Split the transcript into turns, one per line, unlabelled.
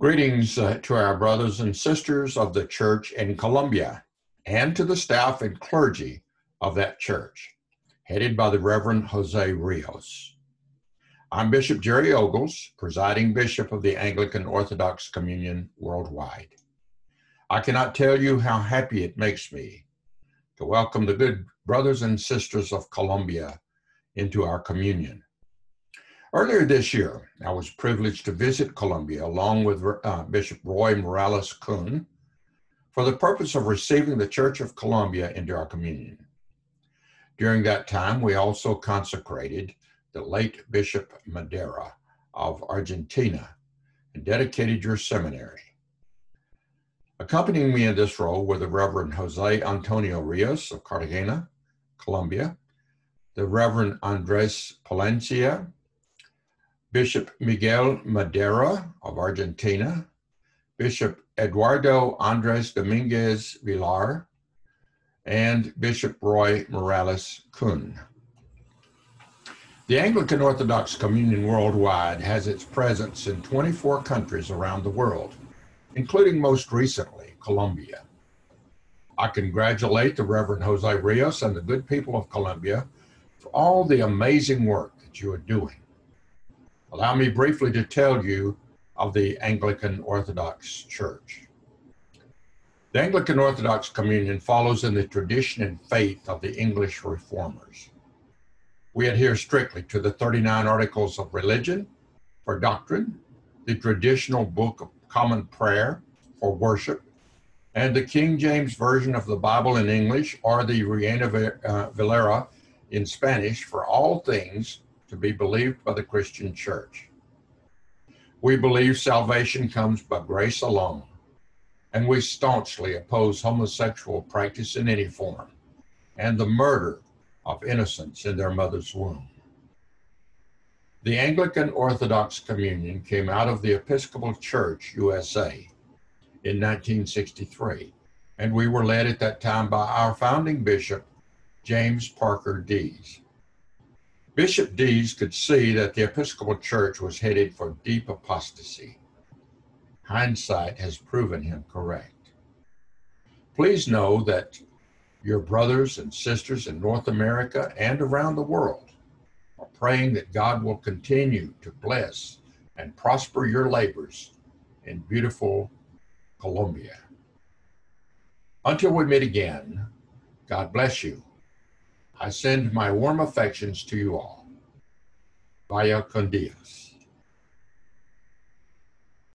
Greetings uh, to our brothers and sisters of the church in Colombia and to the staff and clergy of that church, headed by the Reverend Jose Rios. I'm Bishop Jerry Ogles, presiding bishop of the Anglican Orthodox Communion worldwide. I cannot tell you how happy it makes me to welcome the good brothers and sisters of Colombia into our communion. Earlier this year, I was privileged to visit Colombia along with uh, Bishop Roy Morales Kun for the purpose of receiving the Church of Colombia into our communion. During that time, we also consecrated the late Bishop Madera of Argentina and dedicated your seminary. Accompanying me in this role were the Reverend Jose Antonio Rios of Cartagena, Colombia, the Reverend Andres Palencia, Bishop Miguel Madera of Argentina, Bishop Eduardo Andres Dominguez Villar, and Bishop Roy Morales Kun. The Anglican Orthodox Communion worldwide has its presence in 24 countries around the world including most recently Colombia. I congratulate the Reverend Jose Rios and the good people of Colombia for all the amazing work that you are doing. Allow me briefly to tell you of the Anglican Orthodox Church. The Anglican Orthodox Communion follows in the tradition and faith of the English Reformers. We adhere strictly to the 39 Articles of Religion for doctrine, the traditional Book of Common Prayer for worship, and the King James Version of the Bible in English or the Reina uh, Valera in Spanish for all things to be believed by the Christian church. We believe salvation comes by grace alone, and we staunchly oppose homosexual practice in any form and the murder of innocents in their mother's womb. The Anglican Orthodox Communion came out of the Episcopal Church USA in 1963, and we were led at that time by our founding bishop, James Parker Dees. Bishop Dees could see that the Episcopal Church was headed for deep apostasy. Hindsight has proven him correct. Please know that your brothers and sisters in North America and around the world are praying that God will continue to bless and prosper your labors in beautiful Colombia. Until we meet again, God bless you. I send my warm affections to you all. Vaya con Dios.